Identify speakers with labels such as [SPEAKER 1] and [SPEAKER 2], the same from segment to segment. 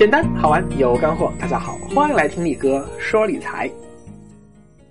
[SPEAKER 1] 简单好玩有干货，大家好，欢迎来听力哥说理财。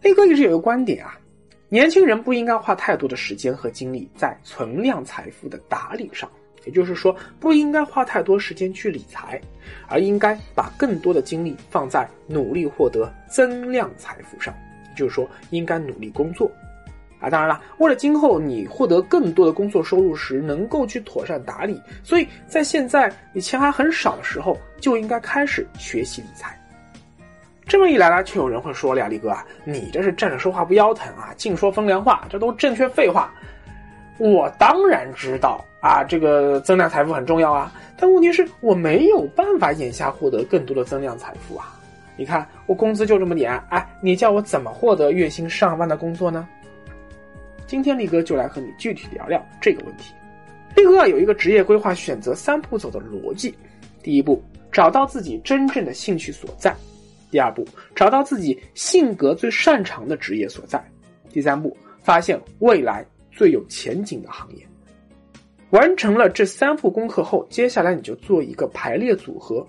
[SPEAKER 1] 力哥一直有个观点啊，年轻人不应该花太多的时间和精力在存量财富的打理上，也就是说，不应该花太多时间去理财，而应该把更多的精力放在努力获得增量财富上，就是说，应该努力工作。啊，当然了，为了今后你获得更多的工作收入时能够去妥善打理，所以在现在你钱还很少的时候就应该开始学习理财。这么一来呢，就有人会说了呀，李哥啊，你这是站着说话不腰疼啊，净说风凉话，这都正确废话。我当然知道啊，这个增量财富很重要啊，但问题是我没有办法眼下获得更多的增量财富啊。你看我工资就这么点，哎，你叫我怎么获得月薪上万的工作呢？今天力哥就来和你具体聊聊这个问题。力哥有一个职业规划选择三步走的逻辑：第一步，找到自己真正的兴趣所在；第二步，找到自己性格最擅长的职业所在；第三步，发现未来最有前景的行业。完成了这三步功课后，接下来你就做一个排列组合。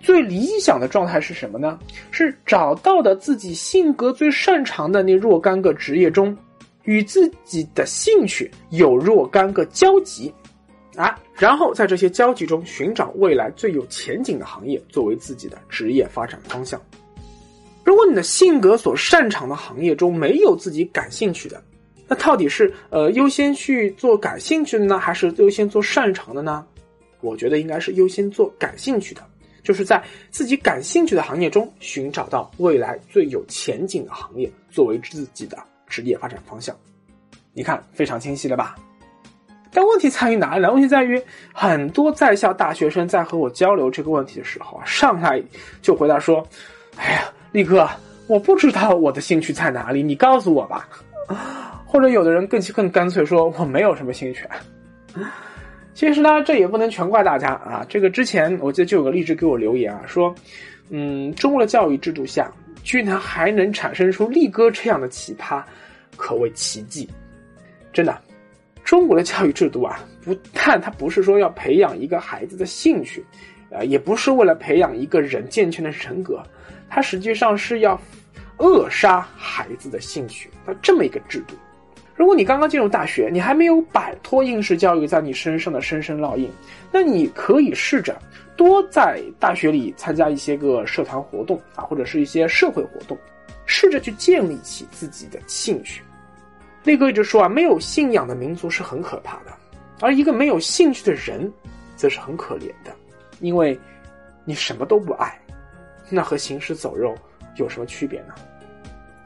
[SPEAKER 1] 最理想的状态是什么呢？是找到的自己性格最擅长的那若干个职业中。与自己的兴趣有若干个交集，啊，然后在这些交集中寻找未来最有前景的行业作为自己的职业发展方向。如果你的性格所擅长的行业中没有自己感兴趣的，那到底是呃优先去做感兴趣的呢，还是优先做擅长的呢？我觉得应该是优先做感兴趣的，就是在自己感兴趣的行业中寻找到未来最有前景的行业作为自己的。职业发展方向，你看非常清晰了吧？但问题在于哪里呢？问题在于很多在校大学生在和我交流这个问题的时候啊，上来就回答说：“哎呀，力哥，我不知道我的兴趣在哪里，你告诉我吧。”或者有的人更更干脆说：“我没有什么兴趣。”其实呢，这也不能全怪大家啊。这个之前我记得就有个励志给我留言啊，说：“嗯，中国的教育制度下。”居然还能产生出力哥这样的奇葩，可谓奇迹。真的，中国的教育制度啊，不但它不是说要培养一个孩子的兴趣，呃，也不是为了培养一个人健全的人格，它实际上是要扼杀孩子的兴趣。它这么一个制度，如果你刚刚进入大学，你还没有摆脱应试教育在你身上的深深烙印，那你可以试着。多在大学里参加一些个社团活动啊，或者是一些社会活动，试着去建立起自己的兴趣。力哥一直说啊，没有信仰的民族是很可怕的，而一个没有兴趣的人，则是很可怜的，因为你什么都不爱，那和行尸走肉有什么区别呢？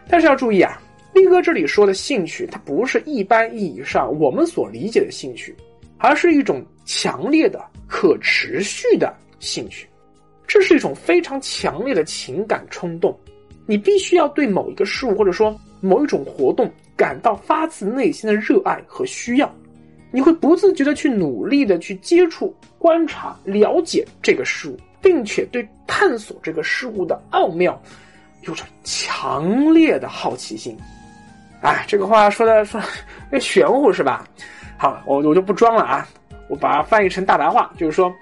[SPEAKER 1] 但是要注意啊，力哥这里说的兴趣，它不是一般意义上我们所理解的兴趣，而是一种强烈的、可持续的。兴趣，这是一种非常强烈的情感冲动。你必须要对某一个事物或者说某一种活动感到发自内心的热爱和需要，你会不自觉的去努力的去接触、观察、了解这个事物，并且对探索这个事物的奥妙有着强烈的好奇心。哎，这个话说的说那玄乎是吧？好，我我就不装了啊，我把它翻译成大白话，就是说。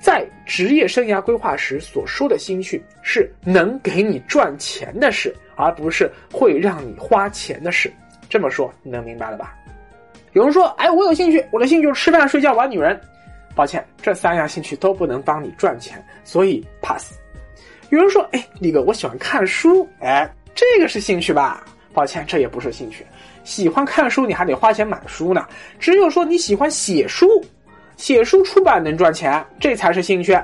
[SPEAKER 1] 在职业生涯规划时所说的兴趣是能给你赚钱的事，而不是会让你花钱的事。这么说你能明白了吧？有人说：“哎，我有兴趣，我的兴趣就是吃饭、睡觉、玩女人。”抱歉，这三样兴趣都不能帮你赚钱，所以 pass。有人说：“哎，李哥，我喜欢看书，哎，这个是兴趣吧？”抱歉，这也不是兴趣。喜欢看书，你还得花钱买书呢。只有说你喜欢写书。写书出版能赚钱，这才是兴趣。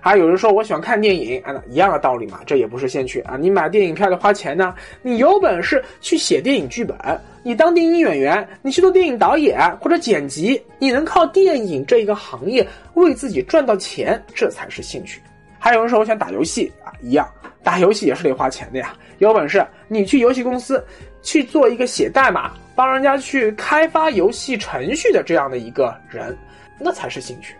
[SPEAKER 1] 还有人说我喜欢看电影，啊，一样的道理嘛，这也不是兴趣啊。你买电影票得花钱呢，你有本事去写电影剧本，你当电影演员，你去做电影导演或者剪辑，你能靠电影这一个行业为自己赚到钱，这才是兴趣。还有人说我想打游戏啊，一样，打游戏也是得花钱的呀。有本事你去游戏公司去做一个写代码，帮人家去开发游戏程序的这样的一个人。那才是兴趣，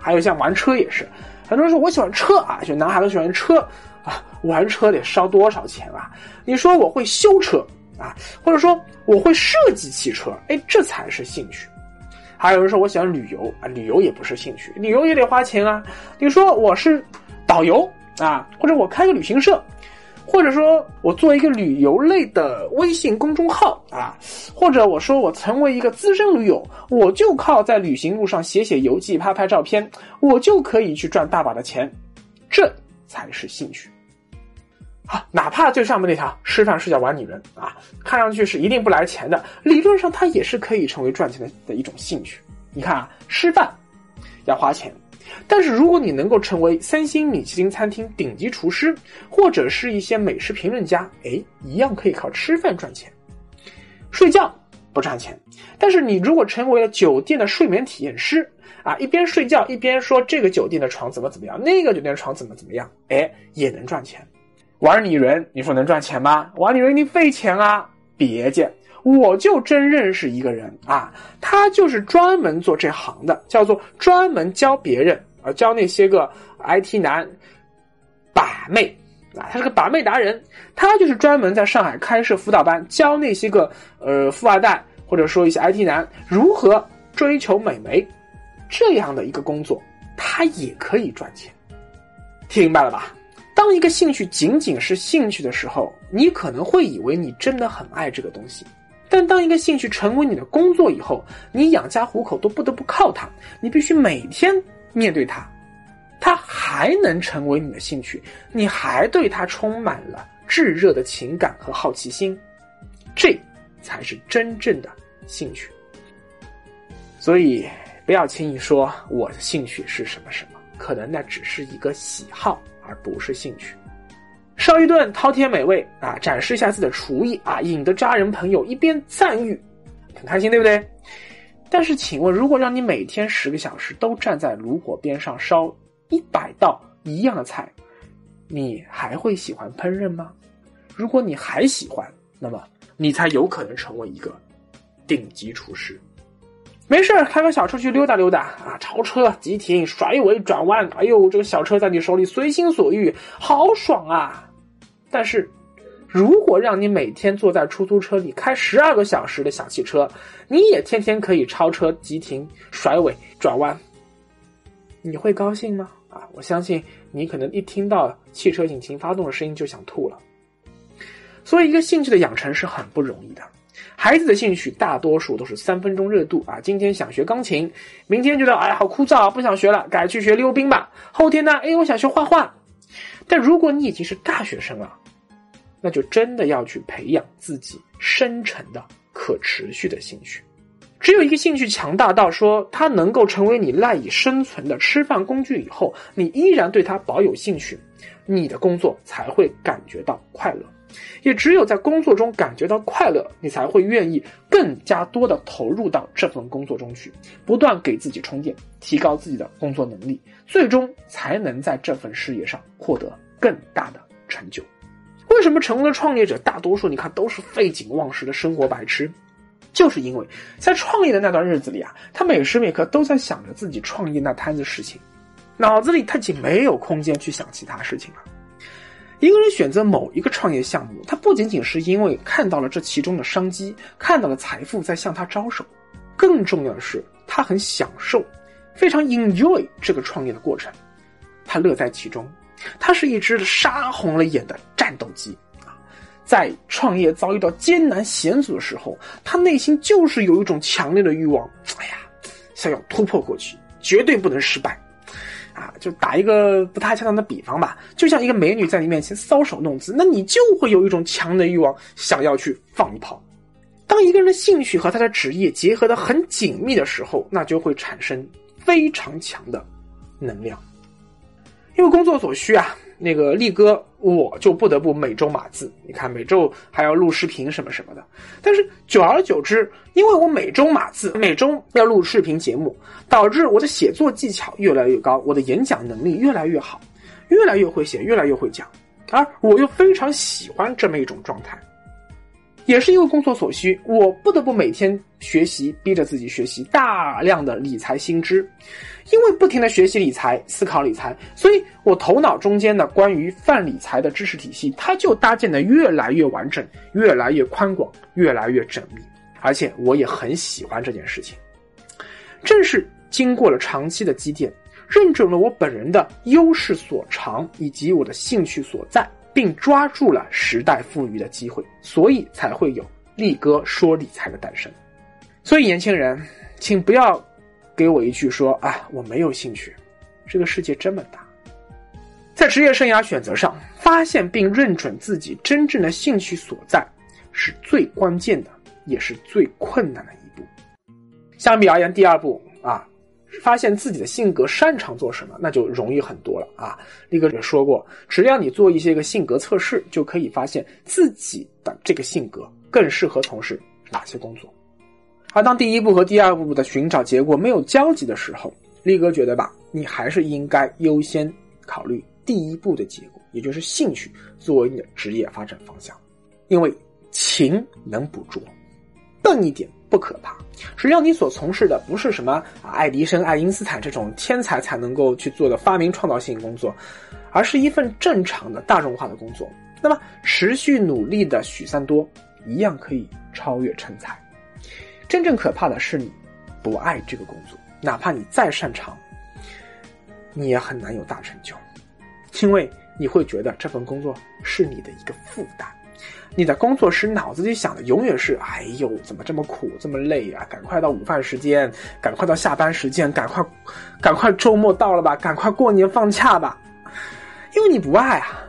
[SPEAKER 1] 还有像玩车也是，很多人说我喜欢车啊，就男孩子喜欢车啊，玩车得烧多少钱啊？你说我会修车啊，或者说我会设计汽车，哎，这才是兴趣。还有人说我喜欢旅游啊，旅游也不是兴趣，旅游也得花钱啊。你说我是导游啊，或者我开个旅行社，或者说我做一个旅游类的微信公众号啊，或者我说我成为一个资深驴友，我就靠在旅行路上写写游记、拍拍照片，我就可以去赚大把的钱，这才是兴趣。好，哪怕就上面那条吃饭睡觉玩女人啊，看上去是一定不来钱的，理论上它也是可以成为赚钱的的一种兴趣。你看啊，吃饭要花钱，但是如果你能够成为三星米其林餐厅顶级厨师，或者是一些美食评论家，哎，一样可以靠吃饭赚钱。睡觉不赚钱，但是你如果成为了酒店的睡眠体验师啊，一边睡觉一边说这个酒店的床怎么怎么样，那个酒店床怎么怎么样，哎，也能赚钱。玩女人，你说能赚钱吗？玩女人你费钱啊！别介，我就真认识一个人啊，他就是专门做这行的，叫做专门教别人啊，教那些个 IT 男把妹啊，他是个把妹达人，他就是专门在上海开设辅导班，教那些个呃富二代或者说一些 IT 男如何追求美眉，这样的一个工作，他也可以赚钱，听明白了吧？当一个兴趣仅仅是兴趣的时候，你可能会以为你真的很爱这个东西。但当一个兴趣成为你的工作以后，你养家糊口都不得不靠它，你必须每天面对它，它还能成为你的兴趣，你还对它充满了炙热的情感和好奇心，这才是真正的兴趣。所以，不要轻易说我的兴趣是什么什么，可能那只是一个喜好。而不是兴趣，烧一顿饕餮美味啊，展示一下自己的厨艺啊，引得家人朋友一边赞誉，很开心，对不对？但是，请问，如果让你每天十个小时都站在炉火边上烧一百道一样的菜，你还会喜欢烹饪吗？如果你还喜欢，那么你才有可能成为一个顶级厨师。没事开个小车去溜达溜达啊，超车、急停、甩尾、转弯，哎呦，这个小车在你手里随心所欲，好爽啊！但是，如果让你每天坐在出租车里开十二个小时的小汽车，你也天天可以超车、急停、甩尾、转弯，你会高兴吗？啊，我相信你可能一听到汽车引擎发动的声音就想吐了。所以，一个兴趣的养成是很不容易的。孩子的兴趣大多数都是三分钟热度啊！今天想学钢琴，明天觉得哎好枯燥啊，不想学了，改去学溜冰吧。后天呢，哎我想学画画。但如果你已经是大学生了，那就真的要去培养自己深沉的可持续的兴趣。只有一个兴趣强大到说它能够成为你赖以生存的吃饭工具以后，你依然对它保有兴趣，你的工作才会感觉到快乐。也只有在工作中感觉到快乐，你才会愿意更加多的投入到这份工作中去，不断给自己充电，提高自己的工作能力，最终才能在这份事业上获得更大的成就。为什么成功的创业者大多数你看都是废寝忘食的生活白痴？就是因为在创业的那段日子里啊，他每时每刻都在想着自己创业那摊子事情，脑子里他已经没有空间去想其他事情了。一个人选择某一个创业项目，他不仅仅是因为看到了这其中的商机，看到了财富在向他招手，更重要的是他很享受，非常 enjoy 这个创业的过程，他乐在其中，他是一只杀红了眼的战斗机啊！在创业遭遇到艰难险阻的时候，他内心就是有一种强烈的欲望，哎呀，想要突破过去，绝对不能失败。啊，就打一个不太恰当的比方吧，就像一个美女在你面前搔首弄姿，那你就会有一种强的欲望，想要去放一炮。当一个人的兴趣和他的职业结合的很紧密的时候，那就会产生非常强的能量。因为工作所需啊。那个力哥，我就不得不每周码字。你看，每周还要录视频什么什么的。但是久而久之，因为我每周码字，每周要录视频节目，导致我的写作技巧越来越高，我的演讲能力越来越好，越来越会写，越来越会讲。而我又非常喜欢这么一种状态。也是因为工作所需，我不得不每天学习，逼着自己学习大量的理财新知。因为不停的学习理财、思考理财，所以我头脑中间的关于泛理财的知识体系，它就搭建的越来越完整、越来越宽广、越来越缜密。而且我也很喜欢这件事情。正是经过了长期的积淀，认准了我本人的优势所长以及我的兴趣所在，并抓住了时代赋予的机会，所以才会有力哥说理财的诞生。所以，年轻人，请不要给我一句说啊，我没有兴趣。这个世界这么大，在职业生涯选择上，发现并认准自己真正的兴趣所在，是最关键的，也是最困难的一步。相比而言，第二步啊，发现自己的性格擅长做什么，那就容易很多了啊。力哥也说过，只要你做一些个性格测试，就可以发现自己的这个性格更适合从事哪些工作。而当第一步和第二步的寻找结果没有交集的时候，力哥觉得吧，你还是应该优先考虑第一步的结果，也就是兴趣作为你的职业发展方向，因为勤能补拙，笨一点不可怕。只要你所从事的不是什么啊爱迪生、爱因斯坦这种天才才能够去做的发明创造性工作，而是一份正常的大众化的工作，那么持续努力的许三多一样可以超越成才。真正可怕的是你不爱这个工作，哪怕你再擅长，你也很难有大成就，因为你会觉得这份工作是你的一个负担。你的工作时脑子里想的永远是：哎呦，怎么这么苦，这么累啊！赶快到午饭时间，赶快到下班时间，赶快，赶快周末到了吧，赶快过年放假吧。因为你不爱啊，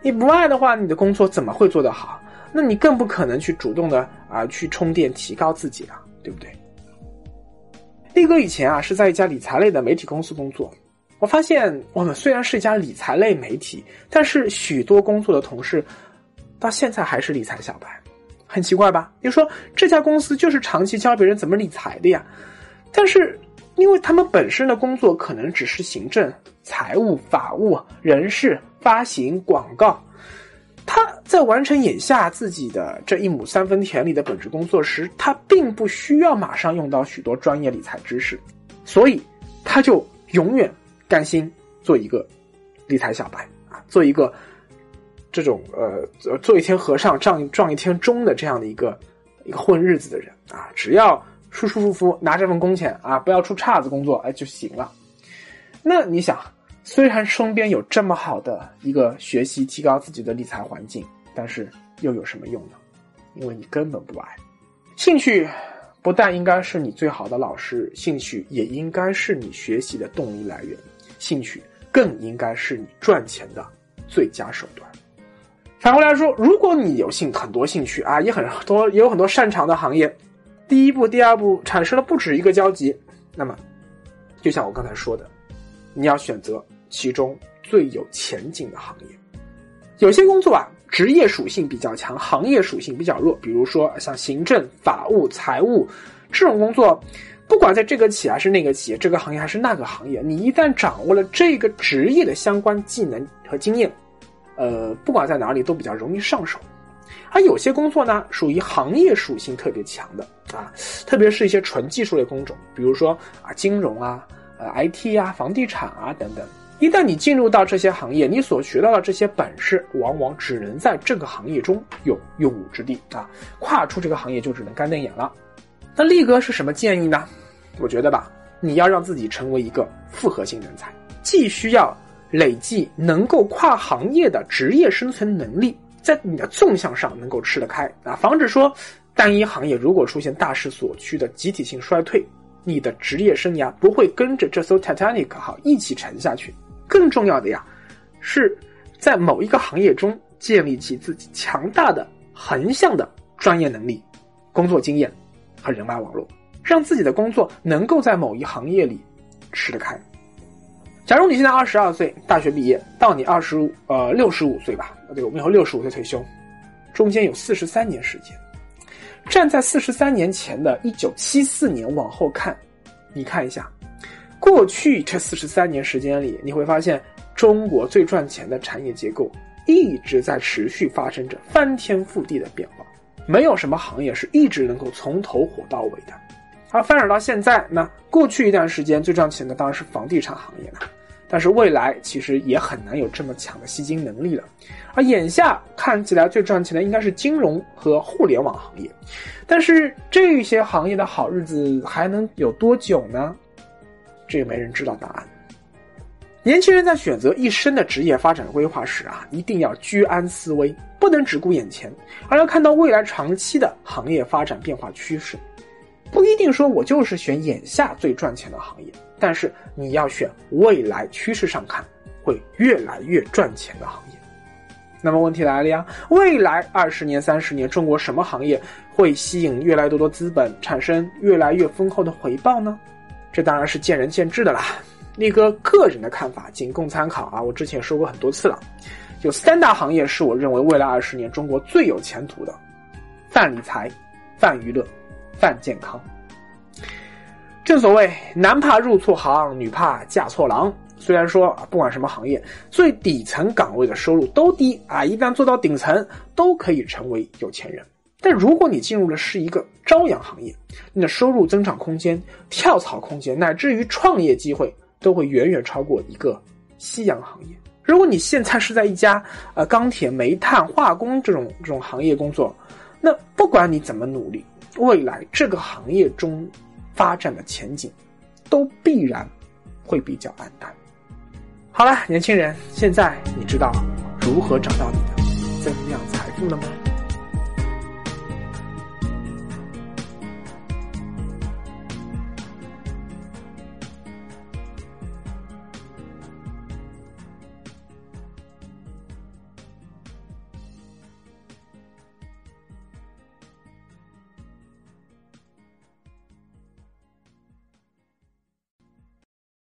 [SPEAKER 1] 你不爱的话，你的工作怎么会做得好？那你更不可能去主动的啊去充电提高自己啊，对不对？力哥以前啊是在一家理财类的媒体公司工作，我发现我们虽然是一家理财类媒体，但是许多工作的同事到现在还是理财小白，很奇怪吧？你说这家公司就是长期教别人怎么理财的呀，但是因为他们本身的工作可能只是行政、财务、法务、人事、发行、广告。他在完成眼下自己的这一亩三分田里的本职工作时，他并不需要马上用到许多专业理财知识，所以他就永远甘心做一个理财小白啊，做一个这种呃做一天和尚撞撞一天钟的这样的一个一个混日子的人啊，只要舒舒服服拿这份工钱啊，不要出岔子工作哎就行了。那你想？虽然身边有这么好的一个学习提高自己的理财环境，但是又有什么用呢？因为你根本不爱。兴趣不但应该是你最好的老师，兴趣也应该是你学习的动力来源，兴趣更应该是你赚钱的最佳手段。反过来说，如果你有兴很多兴趣啊，也很多也有很多擅长的行业，第一步、第二步产生了不止一个交集，那么就像我刚才说的，你要选择。其中最有前景的行业，有些工作啊，职业属性比较强，行业属性比较弱。比如说像行政、法务、财务这种工作，不管在这个企业还是那个企业，这个行业还是那个行业，你一旦掌握了这个职业的相关技能和经验，呃，不管在哪里都比较容易上手。而有些工作呢，属于行业属性特别强的啊，特别是一些纯技术类工种，比如说啊，金融啊、呃，IT 啊、房地产啊等等。一旦你进入到这些行业，你所学到的这些本事，往往只能在这个行业中有用武之地啊！跨出这个行业就只能干瞪眼了。那力哥是什么建议呢？我觉得吧，你要让自己成为一个复合型人才，既需要累计能够跨行业的职业生存能力，在你的纵向上能够吃得开啊，防止说单一行业如果出现大势所趋的集体性衰退，你的职业生涯不会跟着这艘 Titanic 号一起沉下去。更重要的呀，是在某一个行业中建立起自己强大的横向的专业能力、工作经验和人脉网络，让自己的工作能够在某一行业里吃得开。假如你现在二十二岁，大学毕业，到你二十五呃六十五岁吧，对，我们以后六十五岁退休，中间有四十三年时间。站在四十三年前的一九七四年往后看，你看一下。过去这四十三年时间里，你会发现中国最赚钱的产业结构一直在持续发生着翻天覆地的变化，没有什么行业是一直能够从头火到尾的。而发展到现在，那过去一段时间最赚钱的当然是房地产行业了，但是未来其实也很难有这么强的吸金能力了。而眼下看起来最赚钱的应该是金融和互联网行业，但是这些行业的好日子还能有多久呢？这个没人知道答案。年轻人在选择一生的职业发展规划时啊，一定要居安思危，不能只顾眼前，而要看到未来长期的行业发展变化趋势。不一定说我就是选眼下最赚钱的行业，但是你要选未来趋势上看会越来越赚钱的行业。那么问题来了呀，未来二十年、三十年，中国什么行业会吸引越来越多的资本，产生越来越丰厚的回报呢？这当然是见仁见智的啦。力哥个人的看法仅供参考啊！我之前说过很多次了，有三大行业是我认为未来二十年中国最有前途的：泛理财、泛娱乐、范健康。正所谓男怕入错行，女怕嫁错郎。虽然说啊，不管什么行业，最底层岗位的收入都低啊，一旦做到顶层，都可以成为有钱人。但如果你进入的是一个朝阳行业，你的收入增长空间、跳槽空间，乃至于创业机会。都会远远超过一个夕阳行业。如果你现在是在一家呃钢铁、煤炭、化工这种这种行业工作，那不管你怎么努力，未来这个行业中发展的前景都必然会比较暗淡。好了，年轻人，现在你知道如何找到你的增量财富了吗？